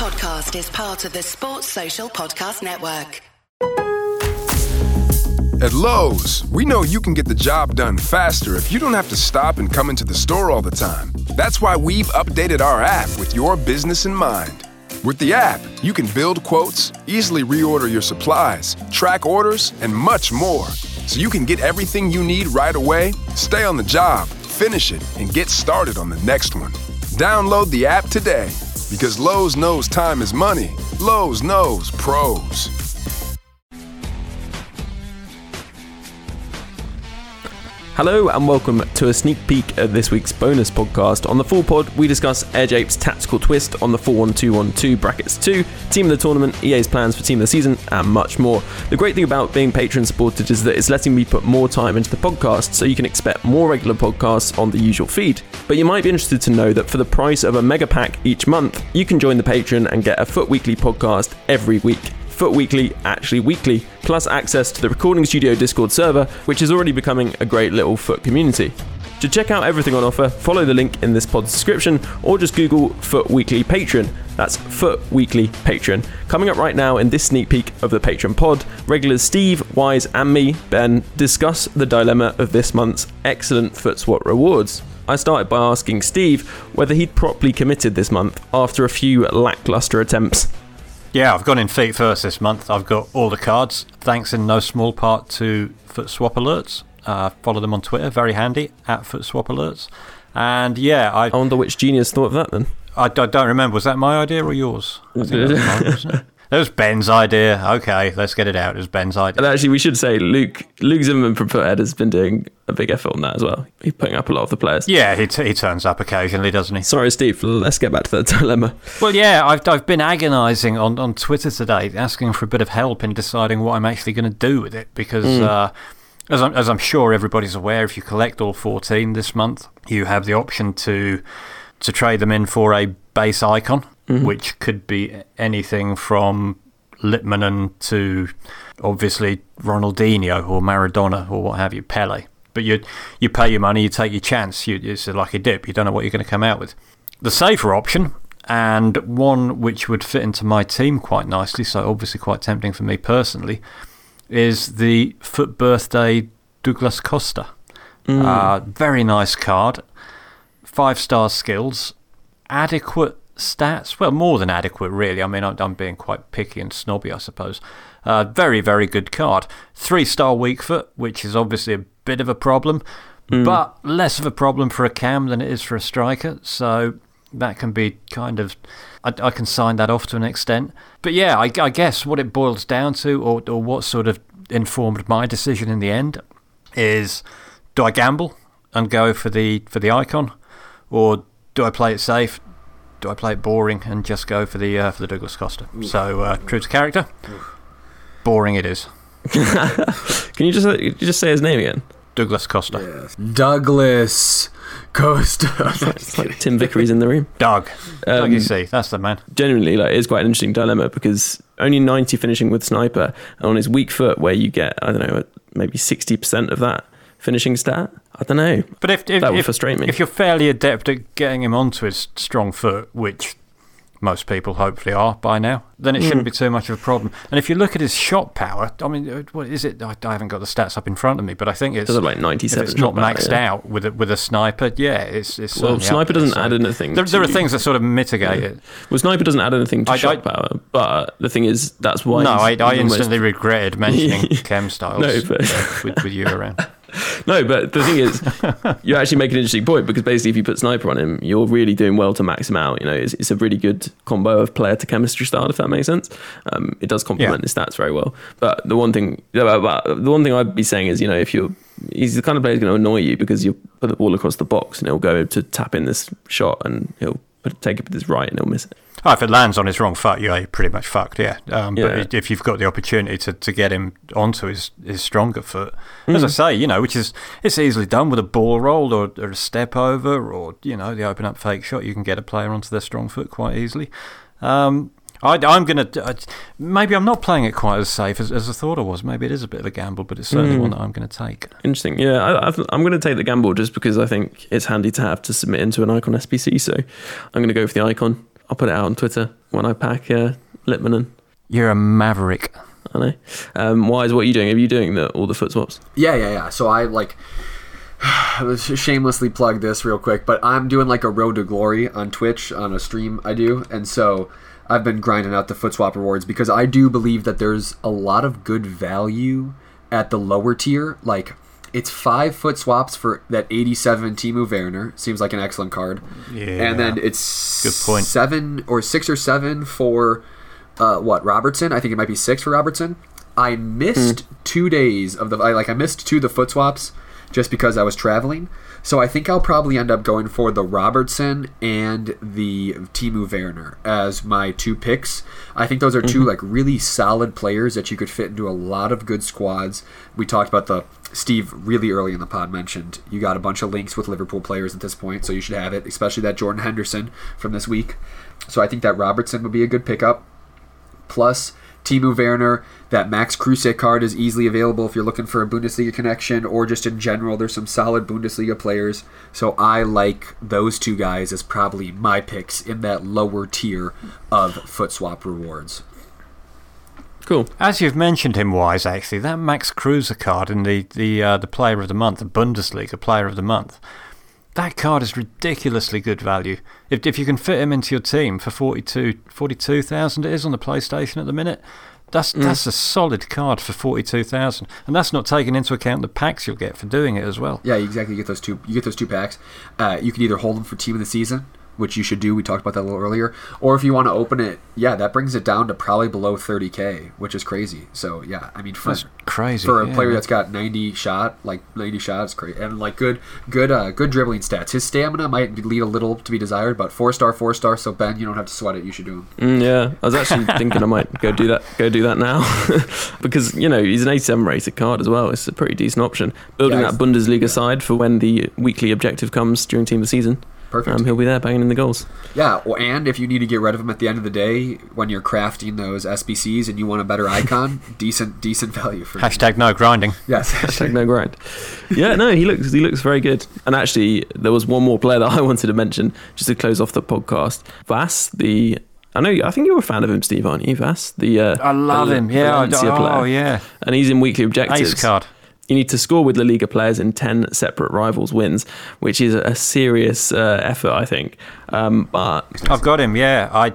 podcast is part of the Sports Social Podcast Network. At Lowe's, we know you can get the job done faster if you don't have to stop and come into the store all the time. That's why we've updated our app with your business in mind. With the app, you can build quotes, easily reorder your supplies, track orders, and much more. So you can get everything you need right away, stay on the job, finish it, and get started on the next one. Download the app today because Lowe's knows time is money. Lowe's knows pros. Hello and welcome to a sneak peek at this week's bonus podcast. On the full pod, we discuss Airjape's tactical twist on the 4-1-2-1-2 brackets 2, team of the tournament, EA's plans for team of the season, and much more. The great thing about being Patreon supported is that it's letting me put more time into the podcast, so you can expect more regular podcasts on the usual feed. But you might be interested to know that for the price of a mega pack each month, you can join the Patreon and get a FUT Weekly podcast every week. FUT Weekly actually weekly, plus access to the Recording Studio Discord server, which is already becoming a great little FUT community. To check out everything on offer, follow the link in this pod's description or just Google FUT Weekly Patreon. That's FUT Weekly Patreon. Coming up right now in this sneak peek of the Patreon pod, regulars Steve, Wyse, and me, Ben, discuss the dilemma of this month's excellent FUT Swap rewards. I started by asking Steve whether he'd properly committed this month after a few lackluster attempts. Yeah, I've gone in feet first this month. I've got all the cards, thanks in no small part to FUT Swap Alerts. Uh, follow them on Twitter, very handy, at FUT Swap Alerts. And yeah, I, I wonder which genius thought of that then. I, I don't remember. Was that my idea or yours? I think that was mine, wasn't it? That was Ben's idea. Okay, let's get it out. It was Ben's idea. And actually, we should say Luke Luke Zimmerman from Futhead has been doing a big effort on that as well. He's putting up a lot of the players. Yeah, he, t- he turns up occasionally, doesn't he? Sorry, Steve. Let's get back to the dilemma. Well, yeah, I've, I've been agonising on, on Twitter today, asking for a bit of help in deciding what I'm actually going to do with it because, uh, as, I'm, as I'm sure everybody's aware, if you collect all 14 this month, you have the option to, to trade them in for a base icon, which could be anything from Litmanen to obviously Ronaldinho or Maradona or what have you, Pele. But you, you pay your money, you take your chance. You, it's like a dip, you don't know what you're going to come out with. The safer option, and one which would fit into my team quite nicely, so obviously quite tempting for me personally, is the FUT Birthday Douglas Costa. Uh, very nice card. Five star skills. Adequate stats. Well, more than adequate, really. I mean, I'm, I'm being quite picky and snobby, I suppose. Uh, very, very good card. Three star weak foot, which is obviously a bit of a problem, but less of a problem for a cam than it is for a striker. So that can be kind of. I, I can sign that off to an extent. But yeah, I, I guess what it boils down to, or, or what sort of informed my decision in the end, is do I gamble and go for the for the icon, or do I play it safe? Do I play it boring and just go for the uh, for the Douglas Costa? So uh, true to character, boring it is. Can you just you just say his name again? Douglas Costa, Douglas Costa. It's like Tim Vickery's in the room. Doug, Doug, Um, you see, that's the man. Genuinely, like, it's quite an interesting dilemma because only 90 finishing with sniper, and on his weak foot, where you get I don't know maybe 60 percent of that finishing stat. I don't know. But if if, That would if, frustrate me. if you're fairly adept at getting him onto his strong foot, which most people hopefully are by now, then it Hmm. shouldn't be too much of a problem. And if you look at his shot power, I mean, uh, what is it? I, I haven't got the stats up in front of me, but I think it's Does it like if 97? it's not power, maxed yeah. out with a, with a sniper. Yeah, it's it's Well, sniper doesn't so- add anything. There, there are things that sort of mitigate it. Well, sniper doesn't add anything to I- shot I- power, but the thing is, that's why. No, I, I instantly regretted mentioning chem styles No, but- with, with you around. No, but the thing is, you actually make an interesting point because basically, if you put sniper on him, you're really doing well to max him out. You know, it's, it's a really good combo of player to chemistry style, if that makes sense. Um, it does complement Yeah. his stats very well. But the one thing, the one thing I'd be saying is, you know, if you're, he's the kind of player who's going to annoy you because you put the ball across the box and he'll go to tap in this shot and he'll put, take it with his right and he'll miss it. Oh, if it lands on his wrong foot, you're pretty much fucked, yeah. Um, Yeah. But if you've got the opportunity to, to get him onto his, his stronger foot, as I say, you know, which is it's easily done with a ball roll or, or a step over or, you know, the open up fake shot, you can get a player onto their strong foot quite easily. Um, I, I'm going to. Maybe I'm not playing it quite as safe as, as I thought I was. Maybe it is a bit of a gamble, but it's certainly one that I'm going to take. Interesting. Yeah, I, I've, I'm going to take the gamble just because I think it's handy to have to submit into an icon SBC. So I'm going to go for the icon. I'll put it out on Twitter when I pack uh, Litmanen. You're a maverick. I know. Um, Wyse, what are you doing? Are you doing the, all the FUT Swaps? Yeah, yeah, yeah. So I like shamelessly plug this real quick, but I'm doing like a road to glory on Twitch on a stream I do, and so I've been grinding out the FUT Swap rewards because I do believe that there's a lot of good value at the lower tier. Like it's five foot swaps for that 87 Timo Werner seems like an excellent card, Yeah. and then it's Good point. seven or six or seven for uh, what Robertson. I think it might be six for Robertson. I missed two days of the I, like I missed two of the foot swaps just because I was traveling. So I think I'll probably end up going for the Robertson and the Timo Werner as my two picks. I think those are 2 mm-hmm. like really solid players that you could fit into a lot of good squads. We talked about the Steve really early in the pod mentioned you got a bunch of links with Liverpool players at this point, so you should have it, especially that Jordan Henderson from this week. So I think that Robertson would be a good pickup. Plus, Timo Werner, that Max Kruse card is easily available if you're looking for a Bundesliga connection or just in general. There's some solid Bundesliga players. So I like those two guys as probably my picks in that lower tier of FUT Swap rewards. Cool. As you've mentioned him, Wyse, actually, that Max Kruse card in the the uh, the Player of the Month, the Bundesliga Player of the Month, that card is ridiculously good value. If if you can fit him into your team for 42 42,000 it is on the PlayStation at the minute, that's that's a solid card for forty two thousand, and that's not taking into account the packs you'll get for doing it as well. Yeah, exactly. You get those two. You get those two packs. Uh, you can either hold them for team of the season, which you should do. We talked about that a little earlier. Or if you want to open it, yeah, that brings it down to probably below 30k, which is crazy. So yeah, I mean, for That's crazy for a yeah. player that's got 90 shot, like 90 shots, great, and like good, good, uh, good dribbling stats. His stamina might lead a little to be desired, but four star, four star. So Ben, you don't have to sweat it. You should do him. Mm, yeah, I was actually thinking I might go do that. Go do that now, because you know he's an 87 rated card as well. It's a pretty decent option. Building Yeah, that it's- Bundesliga side for when the weekly objective comes during team of the season. Perfect. Um, he'll be there banging in the goals. Yeah, well, and if you need to get rid of him at the end of the day when you're crafting those SBCs and you want a better icon, decent, decent value for him. Hashtag no grinding. Yes. Hashtag no grind. Yeah, no, he looks he looks very good. And actually, there was one more player that I wanted to mention just to close off the podcast. Vass, the I know I think you're a fan of him, Steve, aren't you, Vass? The uh, I love Val- him. Yeah. I, Valencia oh, player. yeah. and he's in weekly objectives. Ace card. You need to score with La Liga players in 10 separate rivals wins, which is a serious uh, effort, I think. Um, but I've got him. Yeah. I,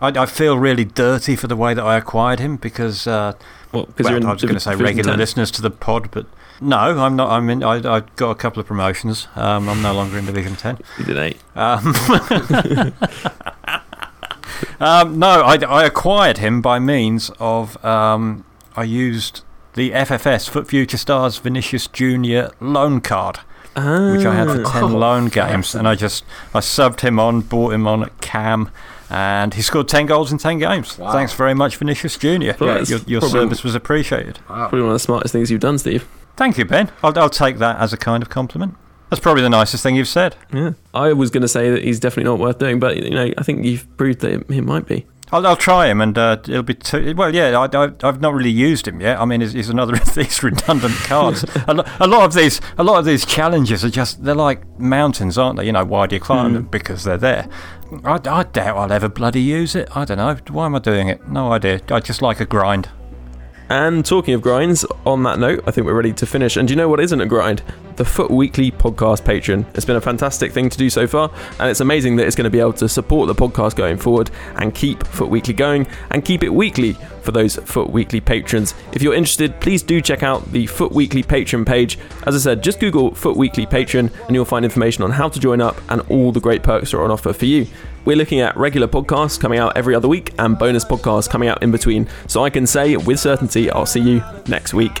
I, I feel really dirty for the way that I acquired him because. Uh, well, well, I was going to say regular 10. listeners to the pod, but no, I'm not. I'm in. I, I got a couple of promotions. Um, I'm no longer in Division Ten. You did eight. Um, um, no, I, I acquired him by means of um, I used the FFS FUT Future Stars Vinicius Junior loan card, which I had for Ah. ten loan games, and I just I subbed him on, bought him on at Cam. And he scored 10 goals in 10 games. Wow. Thanks very much, Vinicius Junior. Well, that's your your service was appreciated. Probably one of the smartest things you've done, Steve. Thank you, Ben. I'll, I'll take that as a kind of compliment. That's probably the nicest thing you've said. Yeah. I was going to say that he's definitely not worth doing, but you know, I think you've proved that he might be. I'll, I'll try him, and uh, it'll be too. Well, yeah, I, I, I've not really used him yet. I mean, he's, he's another of these redundant cards. a, lo- a lot of these, a lot of these challenges are just they're like mountains, aren't they? You know, why do you climb them? Because they're there. I, I doubt I'll ever bloody use it. I don't know. Why am I doing it? No idea. I just like a grind. And talking of grinds, on that note, I think we're ready to finish. And do you know what isn't a grind? The FUT Weekly podcast Patreon. It's been a fantastic thing to do so far, and it's amazing that it's going to be able to support the podcast going forward and keep FUT Weekly going and keep it weekly for those FUT Weekly patrons. If you're interested, please do check out the FUT Weekly Patreon page. As I said, just Google FUT Weekly Patreon and you'll find information on how to join up and all the great perks that are on offer for you. We're looking at regular podcasts coming out every other week and bonus podcasts coming out in between. So I can say with certainty, I'll see you next week.